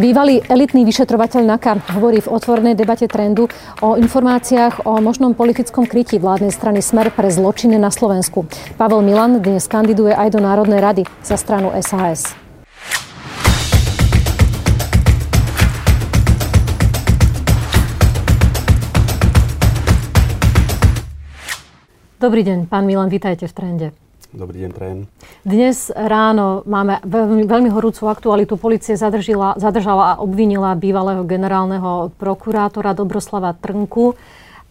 Bývalý elitný vyšetrovateľ NAKA hovorí v otvornej debate trendu o informáciách o možnom politickom krytí vládnej strany Smer pre zločiny na Slovensku. Pavel Milan dnes kandiduje aj do Národnej rady za stranu SAS. Dobrý deň, pán Milan, vítajte v trende. Dobrý deň, prajem. Dnes ráno máme veľmi, veľmi horúcu aktualitu. Polícia zadržila, zadržala a obvinila bývalého generálneho prokurátora Dobroslava Trnku.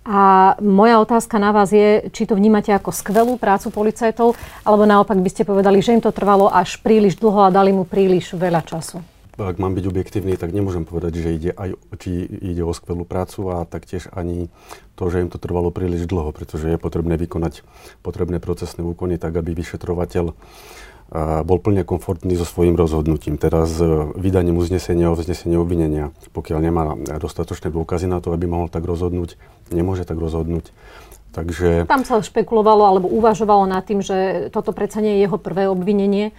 A moja otázka na vás je, či to vnímate ako skvelú prácu policajtov, alebo naopak by ste povedali, že im to trvalo až príliš dlho a dali mu príliš veľa času ak mám byť objektívny, tak nemôžem povedať, že ide aj, či ide o skvelú prácu a taktiež ani to, že im to trvalo príliš dlho, pretože je potrebné vykonať potrebné procesné úkony tak, aby vyšetrovateľ bol plne komfortný so svojím rozhodnutím. Teraz vydaním uznesenia o vznesení obvinenia, pokiaľ nemá dostatočné dôkazy na to, aby mohol tak rozhodnúť, nemôže tak rozhodnúť. Takže... Tam sa špekulovalo alebo uvažovalo nad tým, že toto predsa nie je jeho prvé obvinenie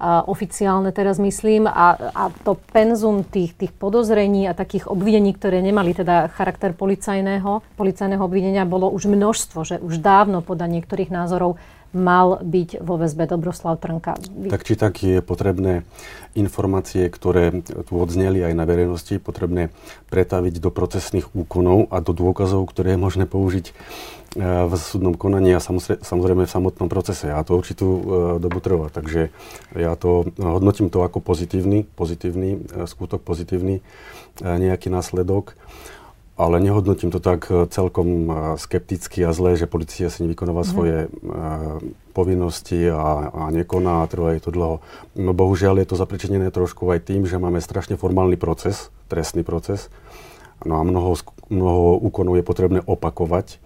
oficiálne teraz myslím, a, a to penzum tých, tých podozrení a takých obvinení, ktoré nemali teda charakter policajného, policajného obvinenia, bolo už množstvo, že už dávno podľa niektorých názorov mal byť vo väzbe Dobroslav Trnka. Tak či tak je potrebné informácie, ktoré tu odzneli aj na verejnosti, potrebné pretaviť do procesných úkonov a do dôkazov, ktoré je možné použiť E, v súdnom konaní a samozrejme v samotnom procese. A to určitú e, dobu trvá. Takže ja to hodnotím to ako pozitívny, pozitívny e, skutok, pozitívny nejaký následok. Ale nehodnotím to tak celkom skepticky a zle, že policia si nevykonáva mm-hmm. svoje povinnosti a, a nekoná a trvá je to dlho. No bohužiaľ je to zapričenené trošku aj tým, že máme strašne formálny proces, trestný proces. No a mnoho, mnoho úkonov je potrebné opakovať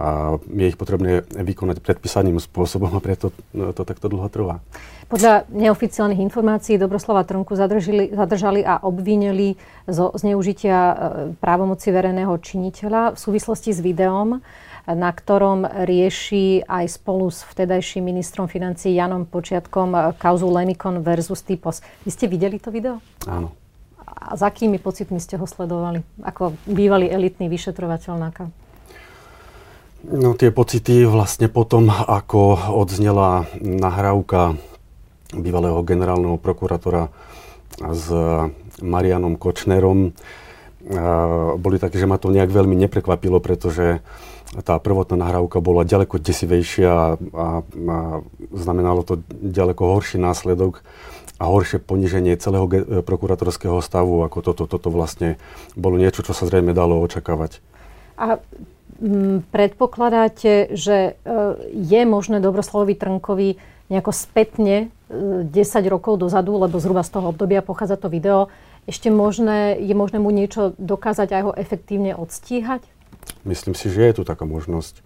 a je ich potrebné vykonať predpísaným spôsobom a preto no, to takto dlho trvá. Podľa neoficiálnych informácií Dobroslava Trnku zadržali, zadržali a obvinili zo zneužitia e, právomoci verejného činiteľa v súvislosti s videom, na ktorom rieši aj spolu s vtedajším ministrom financí Janom Počiatkom e, kauzu Lemikon versus Typos. Vy ste videli to video? Áno. A s akými pocitmi ste ho sledovali? Ako bývalý elitný vyšetrovateľ NAKA? No tie pocity vlastne potom, ako odznela nahrávka bývalého generálneho prokurátora s Marianom Kočnerom, boli také, že ma to nejak veľmi neprekvapilo, pretože tá prvotná nahrávka bola ďaleko desivejšia a, a, znamenalo to ďaleko horší následok a horšie poniženie celého ge- prokurátorského stavu, ako toto, toto vlastne bolo niečo, čo sa zrejme dalo očakávať. A predpokladáte, že e, je možné Dobroslavovi Trnkovi nejako spätne 10 e, rokov dozadu, lebo zhruba z toho obdobia pochádza to video, ešte možné, je možné mu niečo dokázať a ho efektívne odstíhať? Myslím si, že je tu taká možnosť.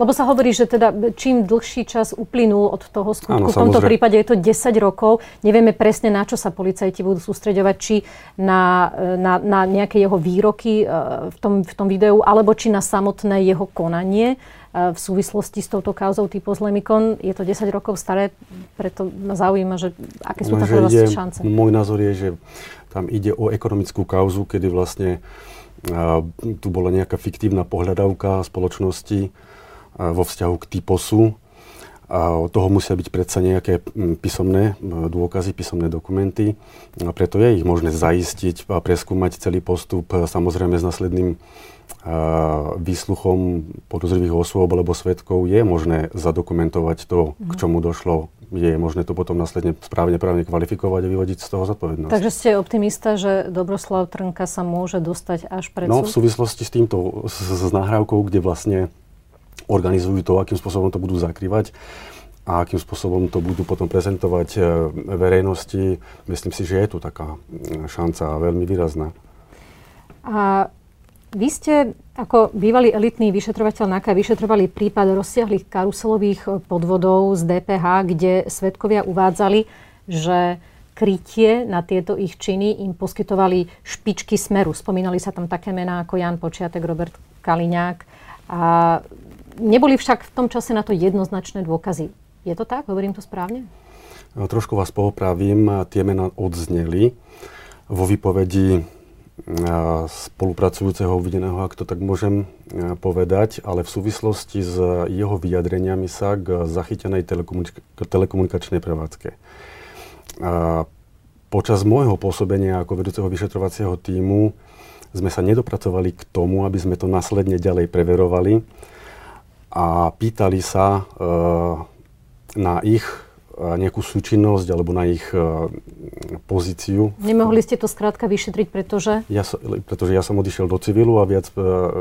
Lebo sa hovorí, že teda čím dlhší čas uplynul od toho skutku, Áno, v tomto prípade je to 10 rokov, nevieme presne na čo sa policajti budú sústreďovať, či na, na, na nejaké jeho výroky e, v tom, v tom videu, alebo či na samotné jeho konanie e, v súvislosti s touto kauzou typu Lemikon. Je to 10 rokov staré, preto ma zaujíma, že aké sú no, tam ide, šance. Môj názor je, že tam ide o ekonomickú kauzu, kedy vlastne uh, tu bola nejaká fiktívna pohľadavka spoločnosti, vo vzťahu k typosu. A toho musia byť predsa nejaké písomné dôkazy, písomné dokumenty. A preto je ich možné zaistiť a preskúmať celý postup, samozrejme s následným výsluchom podozrivých osôb alebo svetkov je možné zadokumentovať to, k čomu došlo. Je možné to potom následne správne právne kvalifikovať a vyvodiť z toho zodpovednosť. Takže ste optimista, že Dobroslav Trnka sa môže dostať až pred No, v súvislosti s týmto, s, s nahrávkou, kde vlastne organizujú to, akým spôsobom to budú zakrývať a akým spôsobom to budú potom prezentovať e, verejnosti. Myslím si, že je tu taká mm, šanca veľmi výrazná. A vy ste ako bývalý elitný vyšetrovateľ NAKA vyšetrovali prípad rozsiahlých karuselových podvodov z DPH, kde svetkovia uvádzali, že krytie na tieto ich činy im poskytovali špičky smeru. Spomínali sa tam také mená ako Jan Počiatek, Robert Kaliňák. A Neboli však v tom čase na to jednoznačné dôkazy. Je to tak? Hovorím to správne? Trošku vás popravím. Tie mená odzneli. vo výpovedi spolupracujúceho uvideného, ak to tak môžem povedať, ale v súvislosti s jeho vyjadreniami sa k zachytenej telekomunika- telekomunikačnej prevádzke. Počas môjho pôsobenia ako vedúceho vyšetrovacieho týmu sme sa nedopracovali k tomu, aby sme to následne ďalej preverovali a pýtali sa na ich nejakú súčinnosť alebo na ich uh, pozíciu. Nemohli ste to skrátka vyšetriť, pretože? Ja, pretože ja som odišiel do civilu a viac,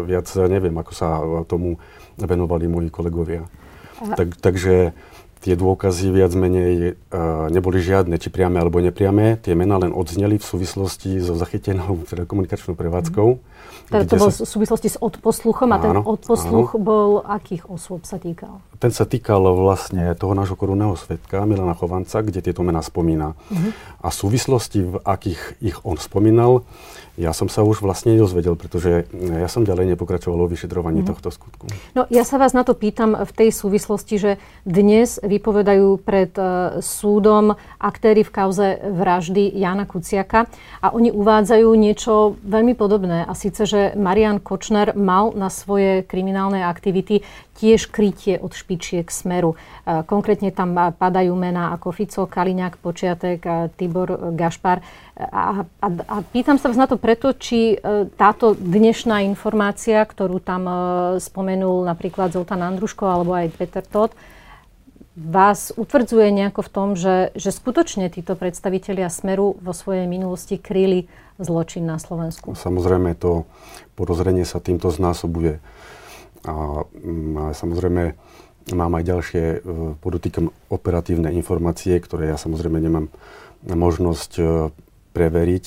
viac neviem, ako sa tomu venovali moji kolegovia. Tak, takže tie dôkazy viac menej uh, neboli žiadne, či priame alebo nepriame. Tie mená len odzneli v súvislosti so zachytenou telekomunikačnou prevádzkou. Mm. Teda to bol v súvislosti s odposluchom a ten odposluch áno. bol akých osôb sa týkal? Ten sa týkal vlastne toho nášho korunného svetka, Milana Chovanca, kde tieto mená spomína. Uh-huh. A súvislosti, v akých ich on spomínal, ja som sa už vlastne dozvedel, pretože ja som ďalej nepokračoval o vyšetrovaní mm-hmm. tohto skutku. No ja sa vás na to pýtam v tej súvislosti, že dnes vypovedajú pred uh, súdom aktéry v kauze vraždy Jana Kuciaka a oni uvádzajú niečo veľmi podobné a síce, že Marian Kočner mal na svoje kriminálne aktivity tiež krytie od špičiek smeru. E, konkrétne tam padajú mená ako Fico, Kaliňák, Počiatek, Tibor Gašpar. E, a, a, a pýtam sa vás na to preto, či e, táto dnešná informácia, ktorú tam spomenul napríklad Zoltán Andruško alebo aj Peter Todt, vás utvrdzuje nejako v tom, že, že skutočne títo predstavitelia Smeru vo svojej minulosti kryli zločin na Slovensku? Samozrejme, to podozrenie sa týmto znásobuje. A, mm, samozrejme mám aj ďalšie, e, podotýkam operatívne informácie, ktoré ja samozrejme nemám možnosť e, preveriť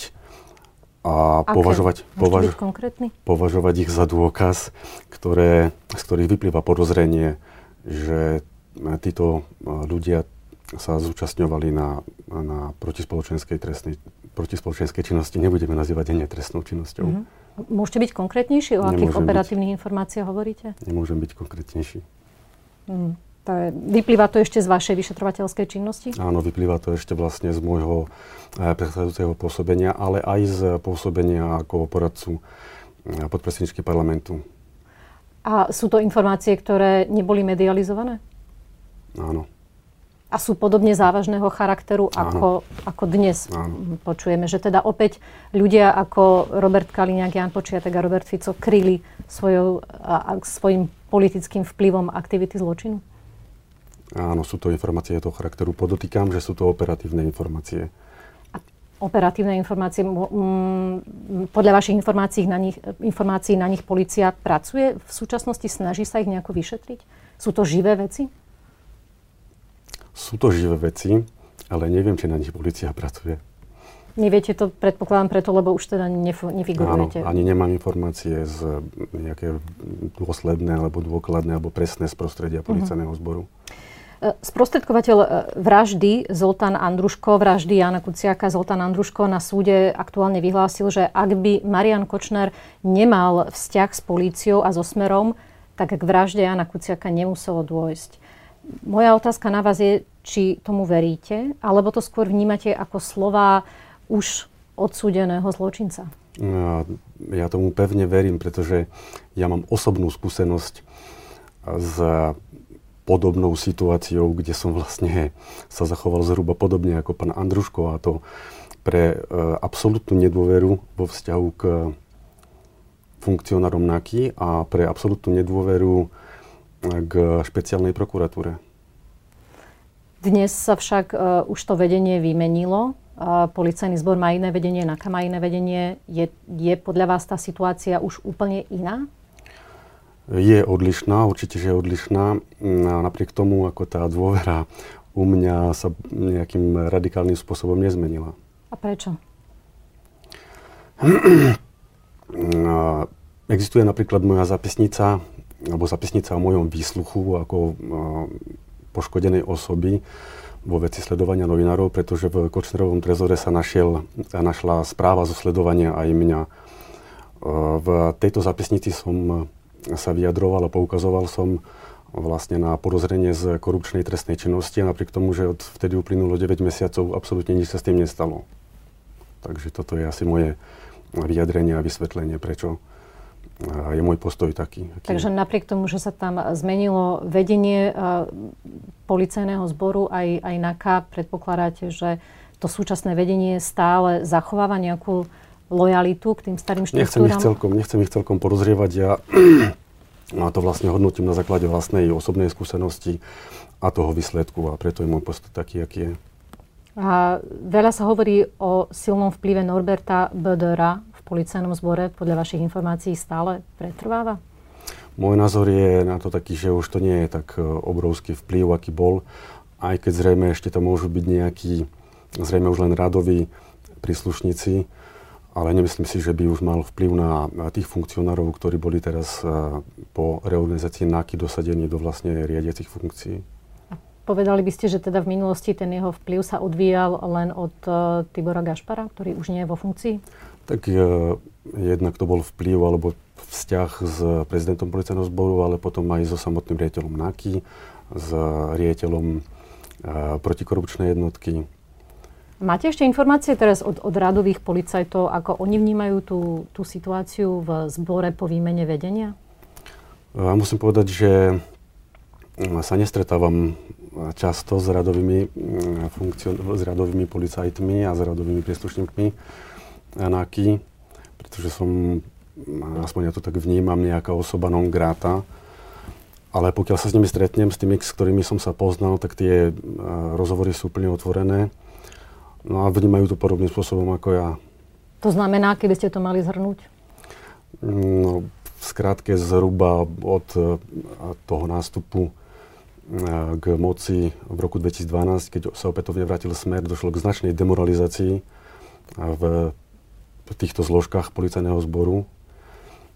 a Aké? považovať, považ, považovať ich za dôkaz, ktoré, z ktorých vyplýva podozrenie, že títo e, ľudia sa zúčastňovali na, na protispoločenskej trestnej, protispoločenskej činnosti. Nebudeme nazývať hneď trestnou činnosťou. Mm-hmm. Môžete byť konkrétnejší? O akých operatívnych byť, informáciách hovoríte? Nemôžem byť konkrétnejší. Mm, to je, vyplýva to ešte z vašej vyšetrovateľskej činnosti? Áno, vyplýva to ešte vlastne z môjho eh, predchádzajúceho pôsobenia, ale aj z pôsobenia ako poradcu eh, podpredsedničky parlamentu. A sú to informácie, ktoré neboli medializované? Áno a sú podobne závažného charakteru, ako, ako dnes Áno. počujeme. Že teda opäť ľudia ako Robert Kaliňák, Jan Počiatek a Robert Fico kryli svojou, a, a, svojim politickým vplyvom aktivity zločinu? Áno, sú to informácie toho charakteru. Podotýkam, že sú to operatívne informácie. Operatívne informácie, podľa vašich informácií na, nich, informácií na nich policia pracuje v súčasnosti? Snaží sa ich nejako vyšetriť? Sú to živé veci? Sú to živé veci, ale neviem, či na nich policia pracuje. Neviete to, predpokladám preto, lebo už teda nef- nefigurujete. Áno, ani nemám informácie z nejaké dôsledné alebo dôkladné alebo presné z prostredia mhm. policajného uh-huh. zboru. E, sprostredkovateľ e, vraždy Zoltán Andruško, vraždy Jana Kuciaka, Zoltán Andruško na súde aktuálne vyhlásil, že ak by Marian Kočner nemal vzťah s políciou a so Smerom, tak k vražde Jana Kuciaka nemuselo dôjsť. Moja otázka na vás je, či tomu veríte, alebo to skôr vnímate ako slova už odsúdeného zločinca? Ja tomu pevne verím, pretože ja mám osobnú skúsenosť s podobnou situáciou, kde som vlastne sa zachoval zhruba podobne ako pán Andruško a to pre e, absolútnu nedôveru vo vzťahu k funkcionárom NAKY a pre absolútnu nedôveru k špeciálnej prokuratúre. Dnes sa však uh, už to vedenie vymenilo. Uh, policajný zbor má iné vedenie, NAKA má iné vedenie. Je, je podľa vás tá situácia už úplne iná? Je odlišná, určite, že je odlišná. A napriek tomu, ako tá dôvera u mňa sa nejakým radikálnym spôsobom nezmenila. A prečo? Existuje napríklad moja zapisnica alebo zapisnica o mojom výsluchu ako poškodenej osoby vo veci sledovania novinárov, pretože v Kočnerovom trezore sa našiel, našla správa zo sledovania aj mňa. V tejto zapisnici som sa vyjadroval a poukazoval som vlastne na podozrenie z korupčnej trestnej činnosti a napriek tomu, že od vtedy uplynulo 9 mesiacov, absolútne nič sa s tým nestalo. Takže toto je asi moje vyjadrenie a vysvetlenie, prečo je môj postoj taký. Aký Takže napriek tomu, že sa tam zmenilo vedenie policajného zboru aj, aj NAKA, predpokladáte, že to súčasné vedenie stále zachováva nejakú lojalitu k tým starým štruktúram? Nechcem ich celkom, nechcem ich celkom porozrievať. Ja a to vlastne hodnotím na základe vlastnej osobnej skúsenosti a toho výsledku a preto je môj postoj taký, aký je. A veľa sa hovorí o silnom vplyve Norberta Bödera policajnom zbore. Podľa vašich informácií stále pretrváva? Môj názor je na to taký, že už to nie je tak e, obrovský vplyv, aký bol. Aj keď zrejme ešte tam môžu byť nejakí, zrejme už len radoví príslušníci, ale nemyslím si, že by už mal vplyv na, tých funkcionárov, ktorí boli teraz po reorganizácii NAKY dosadení do vlastne riadiacich funkcií. Povedali by ste, že teda v minulosti ten jeho vplyv sa odvíjal len od uh, Tibora Gašpara, ktorý už nie je vo funkcii? Tak uh, jednak to bol vplyv alebo vzťah s prezidentom policajného zboru, ale potom aj so samotným riaditeľom NAKY, s riaditeľom uh, protikorupčnej jednotky, Máte ešte informácie teraz od, od radových policajtov, ako oni vnímajú tú, tú situáciu v zbore po výmene vedenia? Ja musím povedať, že sa nestretávam často s radovými, funkcio- s radovými policajtmi a s radovými príslušníkmi NAKY, pretože som, aspoň ja to tak vnímam, nejaká osoba non grata. Ale pokiaľ sa s nimi stretnem, s tými, s ktorými som sa poznal, tak tie rozhovory sú úplne otvorené No a vnímajú to podobným spôsobom ako ja. To znamená, keby ste to mali zhrnúť? No, v skrátke zhruba od eh, toho nástupu eh, k moci v roku 2012, keď sa opätovne vrátil smer, došlo k značnej demoralizácii v týchto zložkách policajného zboru.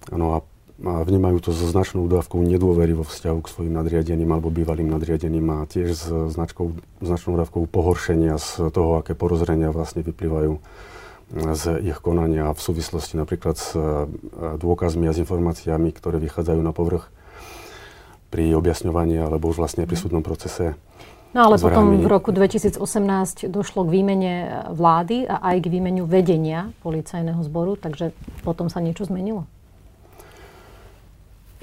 No a a vnímajú to so značnou dávkou nedôvery vo vzťahu k svojim nadriadeným alebo bývalým nadriadeným a tiež s značkou, značnou dávkou pohoršenia z toho, aké porozrenia vlastne vyplývajú z ich konania v súvislosti napríklad s e, dôkazmi a s informáciami, ktoré vychádzajú na povrch pri objasňovaní alebo už vlastne pri súdnom procese. No ale potom v roku 2018 došlo k výmene vlády a aj k výmeniu vedenia policajného zboru, takže potom sa niečo zmenilo?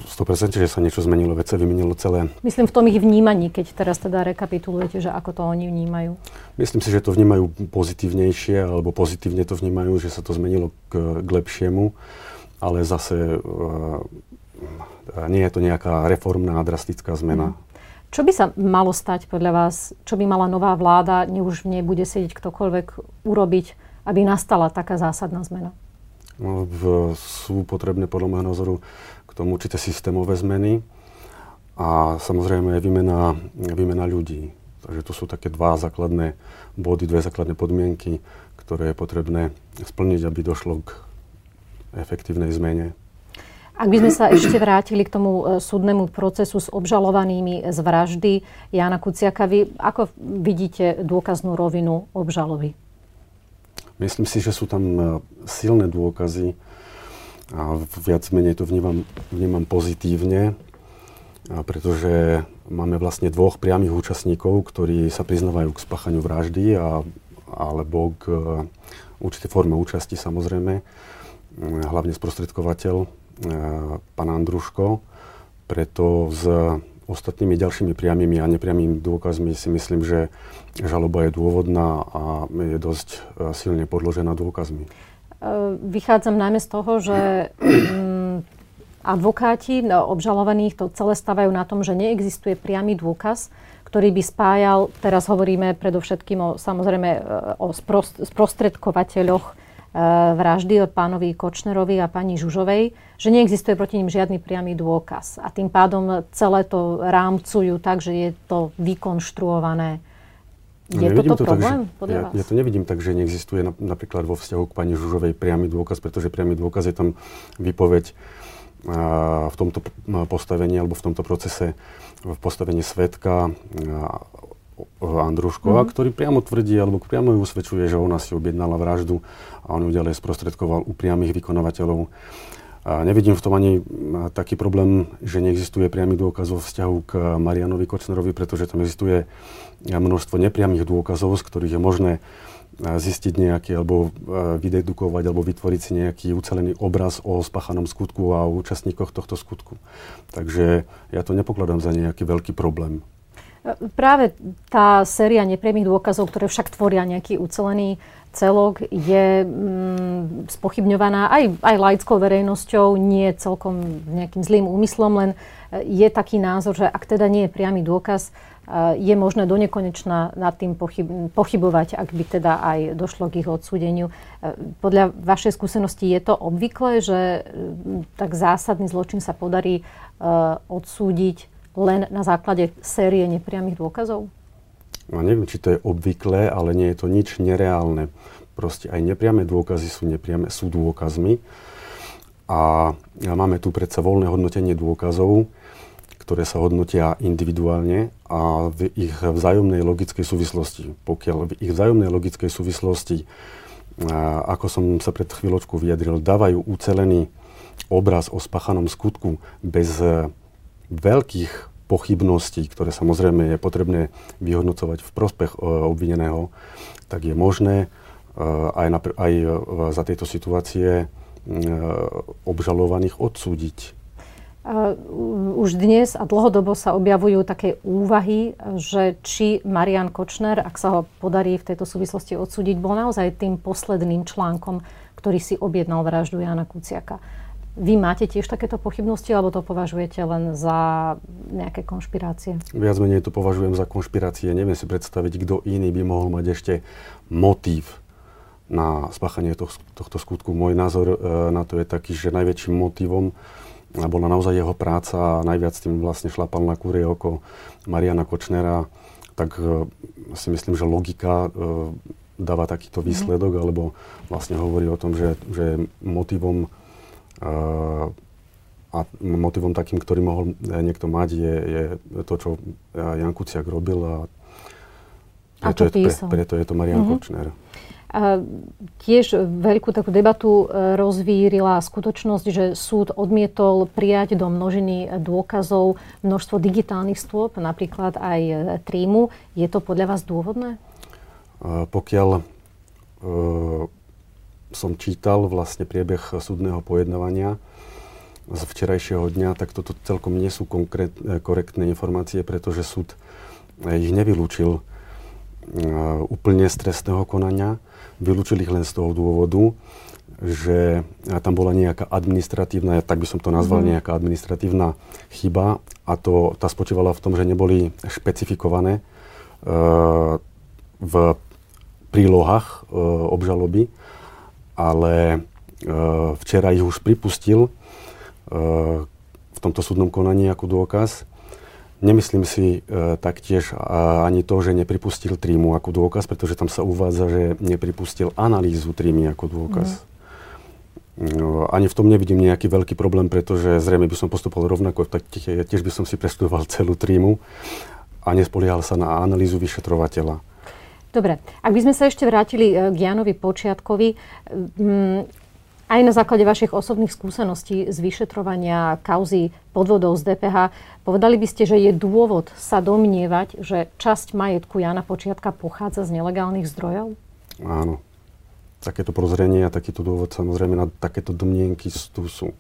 100%, že sa niečo zmenilo, veď sa vymenilo celé. Myslím v tom ich vnímaní, keď teraz teda rekapitulujete, že ako to oni vnímajú. Myslím si, že to vnímajú pozitívnejšie, alebo pozitívne to vnímajú, že sa to zmenilo k, k lepšiemu, ale zase uh, nie je to nejaká reformná, drastická zmena. Mm. Čo by sa malo stať podľa vás? Čo by mala nová vláda, ne už v nej bude sedieť ktokoľvek, urobiť, aby nastala taká zásadná zmena? No, v, sú potrebné podľa môjho názoru tomu určité systémové zmeny a samozrejme výmena, výmena ľudí. Takže to sú také dva základné body, dve základné podmienky, ktoré je potrebné splniť, aby došlo k efektívnej zmene. Ak by sme sa ešte vrátili k tomu e, súdnemu procesu s obžalovanými z vraždy Jana Kuciaka, vy ako vidíte dôkaznú rovinu obžaloby? Myslím si, že sú tam e, silné dôkazy, a viac menej to vnímam, vnímam pozitívne, pretože máme vlastne dvoch priamých účastníkov, ktorí sa priznávajú k spáchaniu vraždy a, alebo k určitej forme účasti samozrejme, hlavne sprostredkovateľ pán Andruško. Preto s ostatnými ďalšími priamými a nepriamými dôkazmi si myslím, že žaloba je dôvodná a je dosť silne podložená dôkazmi. E, vychádzam najmä z toho, že mm, advokáti obžalovaných to celé stavajú na tom, že neexistuje priamy dôkaz, ktorý by spájal, teraz hovoríme predovšetkým o, samozrejme e, o sprostredkovateľoch e, vraždy od pánovi Kočnerovi a pani Žužovej, že neexistuje proti ním žiadny priamy dôkaz. A tým pádom celé to rámcujú tak, že je to vykonštruované je nevidím toto to problém, tak, že, ja, ja to nevidím tak, že neexistuje napríklad vo vzťahu k pani Žužovej priamy dôkaz, pretože priamy dôkaz je tam výpoveď v tomto postavení alebo v tomto procese v postavení svetka Andruškova, mm-hmm. ktorý priamo tvrdí alebo priamo ju usvedčuje, že ona si objednala vraždu a on ju ďalej sprostredkoval u priamých vykonávateľov. A nevidím v tom ani taký problém, že neexistuje priamy dôkaz vo vzťahu k Marianovi Kočnerovi, pretože tam existuje množstvo nepriamých dôkazov, z ktorých je možné zistiť nejaký, alebo vydedukovať, alebo vytvoriť si nejaký ucelený obraz o spáchanom skutku a o účastníkoch tohto skutku. Takže ja to nepokladám za nejaký veľký problém. Práve tá séria nepriamých dôkazov, ktoré však tvoria nejaký ucelený celok, je mm, spochybňovaná aj, aj laickou verejnosťou, nie celkom nejakým zlým úmyslom, len je taký názor, že ak teda nie je priamy dôkaz, je možné do nekonečna nad tým pochyb, pochybovať, ak by teda aj došlo k ich odsúdeniu. E, podľa vašej skúsenosti je to obvyklé, že tak zásadný zločin sa podarí e, odsúdiť len na základe série nepriamých dôkazov? No neviem, či to je obvyklé, ale nie je to nič nereálne. Proste aj nepriame dôkazy sú nepriame, sú dôkazmi. A máme tu predsa voľné hodnotenie dôkazov, ktoré sa hodnotia individuálne a v ich vzájomnej logickej súvislosti. Pokiaľ v ich vzájomnej logickej súvislosti, ako som sa pred chvíľočkou vyjadril, dávajú ucelený obraz o spachanom skutku bez veľkých pochybností, ktoré samozrejme je potrebné vyhodnocovať v prospech e, obvineného, tak je možné e, aj, na, aj za tejto situácie obžalovaných odsúdiť už dnes a dlhodobo sa objavujú také úvahy, že či Marian Kočner, ak sa ho podarí v tejto súvislosti odsúdiť, bol naozaj tým posledným článkom, ktorý si objednal vraždu Jana Kuciaka. Vy máte tiež takéto pochybnosti, alebo to považujete len za nejaké konšpirácie? Viac menej to považujem za konšpirácie. Neviem si predstaviť, kto iný by mohol mať ešte motív na spáchanie tohto skutku. Môj názor e, na to je taký, že najväčším motivom bola naozaj jeho práca a najviac tým vlastne šlapal na kúrie oko Mariana Kočnera, tak uh, si myslím, že logika uh, dáva takýto výsledok, alebo vlastne hovorí o tom, že, že motivom a motivom takým, ktorý mohol niekto mať, je, je to, čo Jan Kuciak robil a preto, a je, pre, preto je to Marian mm-hmm. Kočner. A tiež veľkú takú debatu e, rozvírila skutočnosť, že súd odmietol prijať do množiny dôkazov množstvo digitálnych stôp, napríklad aj trímu. Je to podľa vás dôvodné? Pokiaľ som čítal vlastne priebeh súdneho pojednávania z včerajšieho dňa, tak toto celkom nie sú konkrét, korektné informácie, pretože súd ich nevylúčil úplne z trestného konania. Vylúčili ich len z toho dôvodu, že tam bola nejaká administratívna, tak by som to nazval, mm. nejaká administratívna chyba. A to, tá spočívala v tom, že neboli špecifikované uh, v prílohách uh, obžaloby, ale uh, včera ich už pripustil v tomto súdnom konaní ako dôkaz Nemyslím si e, taktiež a, ani to, že nepripustil trímu ako dôkaz, pretože tam sa uvádza, že nepripustil analýzu trímy ako dôkaz. Mm. No, ani v tom nevidím nejaký veľký problém, pretože zrejme by som postupoval rovnako, tak tiež by som si prestudoval celú trímu a nespoliehal sa na analýzu vyšetrovateľa. Dobre, ak by sme sa ešte vrátili e, k Janovi Počiatkovi, aj na základe vašich osobných skúseností z vyšetrovania kauzy podvodov z DPH, povedali by ste, že je dôvod sa domnievať, že časť majetku Jana Počiatka pochádza z nelegálnych zdrojov? Áno. Takéto prozrenie a takýto dôvod samozrejme na takéto domnienky tu sú.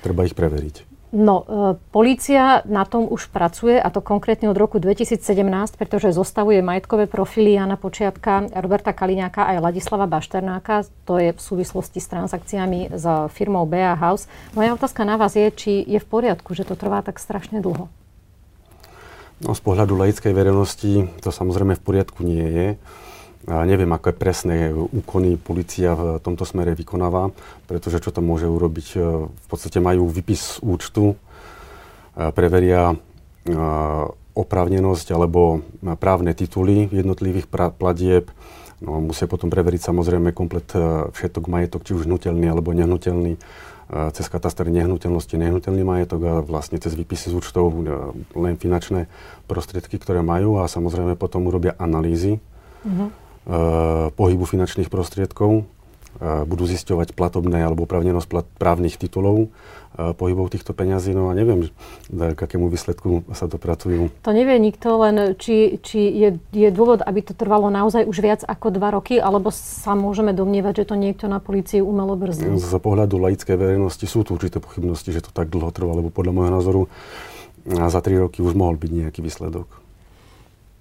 Treba ich preveriť. No, e, polícia na tom už pracuje, a to konkrétne od roku 2017, pretože zostavuje majetkové profily Jana Počiatka, Roberta Kaliňáka aj Ladislava Bašternáka. To je v súvislosti s transakciami s firmou BA House. Moja otázka na vás je, či je v poriadku, že to trvá tak strašne dlho. No, z pohľadu laickej verejnosti to samozrejme v poriadku nie je. Neviem, aké presné úkony policia v tomto smere vykonáva, pretože čo tam môže urobiť? E, v podstate majú výpis z účtu, e, preveria e, oprávnenosť alebo právne tituly jednotlivých platieb. No, musia potom preveriť samozrejme komplet všetok majetok, či už hnutelný alebo nehnuteľný, cez katastr nehnuteľnosti, nehnuteľný majetok a vlastne cez výpisy z účtov len finančné prostriedky, ktoré majú a samozrejme potom urobia analýzy. Mm-hmm pohybu finančných prostriedkov budú zisťovať platobné alebo opravnenosť plat, právnych titulov pohybov týchto peňazí, no a neviem, k akému výsledku sa dopracujú. To nevie nikto, len či, či je, je dôvod, aby to trvalo naozaj už viac ako dva roky, alebo sa môžeme domnievať, že to niekto na policii umelo brzdí? Z pohľadu laickej verejnosti sú tu určité pochybnosti, že to tak dlho trvá, lebo podľa môjho názoru za tri roky už mohol byť nejaký výsledok.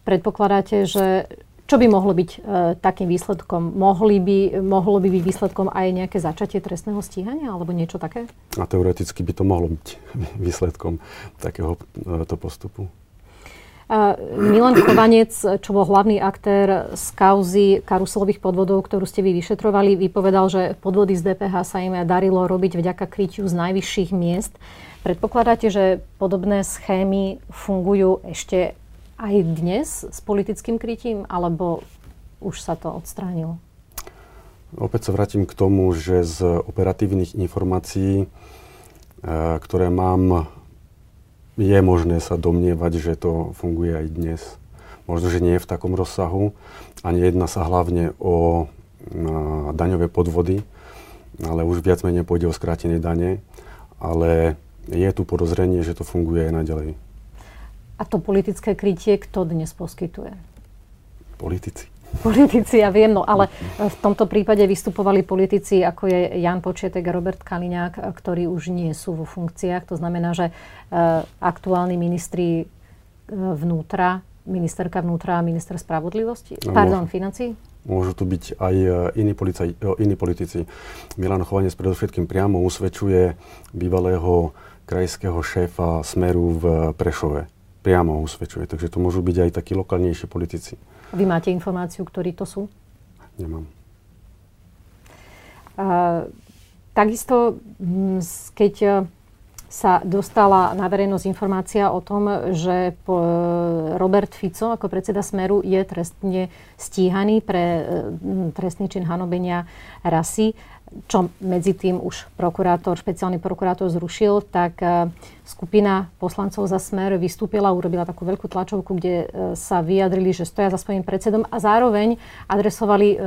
Predpokladáte, že čo by mohlo byť e, takým výsledkom? Mohli by, mohlo by byť výsledkom aj nejaké začatie trestného stíhania alebo niečo také? A teoreticky by to mohlo byť výsledkom takéhoto postupu. Milan Kovanec, čo bol hlavný aktér z kauzy karuselových podvodov, ktorú ste vy vyšetrovali, vypovedal, že podvody z DPH sa im darilo robiť vďaka krytiu z najvyšších miest. Predpokladáte, že podobné schémy fungujú ešte aj dnes s politickým krytím, alebo už sa to odstránilo? Opäť sa vrátim k tomu, že z operatívnych informácií, e, ktoré mám, je možné sa domnievať, že to funguje aj dnes. Možno, že nie je v takom rozsahu a nejedná sa hlavne o daňové podvody, ale už viac menej pôjde o skrátenie dane, ale je tu podozrenie, že to funguje aj naďalej. A to politické krytie kto dnes poskytuje? Politici. Politici, ja viem, no ale v tomto prípade vystupovali politici, ako je Jan Počietek a Robert Kaliňák, ktorí už nie sú vo funkciách. To znamená, že uh, aktuálni ministri vnútra, ministerka vnútra a minister spravodlivosti, no, pardon, financí? Môžu tu byť aj e, iní, policaj, iní politici. Milan Chovanec predovšetkým priamo usvedčuje bývalého krajského šéfa Smeru v Prešove priamo usvedčuje. Takže to môžu byť aj takí lokálnejší politici. Vy máte informáciu, ktorí to sú? Nemám. A, takisto, keď e, sa dostala na verejnosť informácia o tom, že Robert Fico ako predseda Smeru je trestne stíhaný pre e, trestný čin hanobenia rasy čo medzi tým už prokurátor, špeciálny prokurátor zrušil, tak e, skupina poslancov za Smer vystúpila, urobila takú veľkú tlačovku, kde e, sa vyjadrili, že stoja za svojím predsedom a zároveň adresovali e,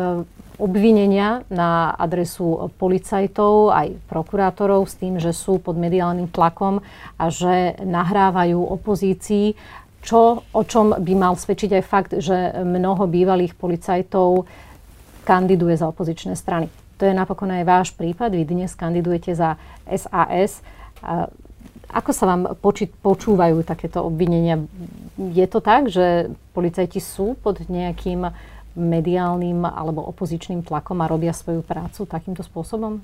obvinenia na adresu policajtov aj prokurátorov s tým, že sú pod mediálnym tlakom a že nahrávajú opozícii, čo, o čom by mal svedčiť aj fakt, že mnoho bývalých policajtov kandiduje za opozičné strany. To je napokon aj váš prípad. Vy dnes kandidujete za SAS. Ako sa vám poči- počúvajú takéto obvinenia? Je to tak, že policajti sú pod nejakým mediálnym alebo opozičným tlakom a robia svoju prácu takýmto spôsobom?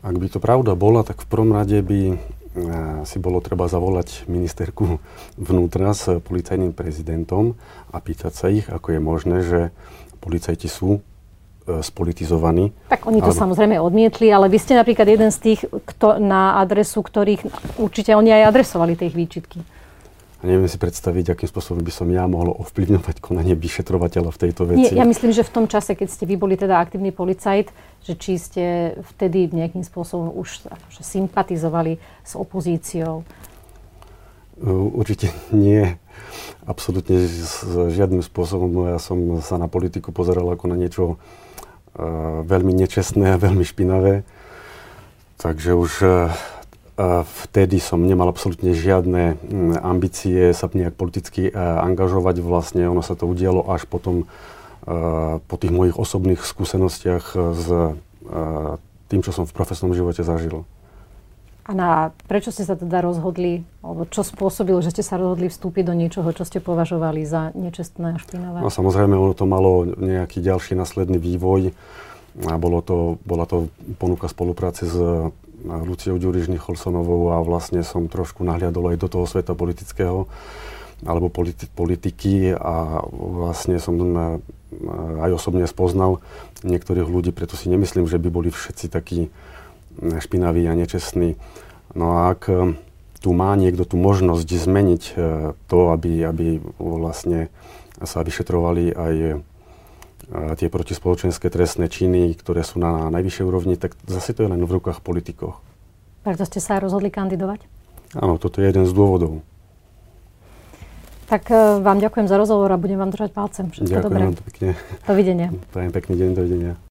Ak by to pravda bola, tak v prvom rade by e, si bolo treba zavolať ministerku vnútra s policajným prezidentom a pýtať sa ich, ako je možné, že policajti sú E, spolitizovaní. Tak oni to ale... samozrejme odmietli, ale vy ste napríklad jeden z tých, kto, na adresu ktorých určite oni aj adresovali tie výčitky. A neviem si predstaviť, akým spôsobom by som ja mohol ovplyvňovať konanie vyšetrovateľa v tejto veci. Nie, ja myslím, že v tom čase, keď ste vy boli teda aktívny policajt, že či ste vtedy nejakým spôsobom už akože sympatizovali s opozíciou. Určite nie. Absolutne žiadnym spôsobom. Ja som sa na politiku pozeral ako na niečo veľmi nečestné a veľmi špinavé. Takže už vtedy som nemal absolútne žiadne ambície sa nejak politicky angažovať. Vlastne ono sa to udialo až potom po tých mojich osobných skúsenostiach s tým, čo som v profesnom živote zažil. A na, prečo ste sa teda rozhodli, alebo čo spôsobilo, že ste sa rozhodli vstúpiť do niečoho, čo ste považovali za nečestné a špinavé? No samozrejme, ono to malo nejaký ďalší následný vývoj. A bolo to, bola to ponuka spolupráce s Luciou Ďuriž Nicholsonovou a vlastne som trošku nahliadol aj do toho sveta politického alebo politi- politiky a vlastne som aj osobne spoznal niektorých ľudí, preto si nemyslím, že by boli všetci takí špinavý a nečestný. No a ak e, tu má niekto tú možnosť zmeniť e, to, aby, aby vlastne sa vyšetrovali aj e, tie protispoločenské trestné činy, ktoré sú na najvyššej úrovni, tak zase to je len v rukách politikov. Preto ste sa rozhodli kandidovať? Áno, toto je jeden z dôvodov. Tak vám ďakujem za rozhovor a budem vám držať palcem. Všetko ďakujem dobré. Ďakujem pekne. Dovidenia. Prajem pekný deň, dovidenia.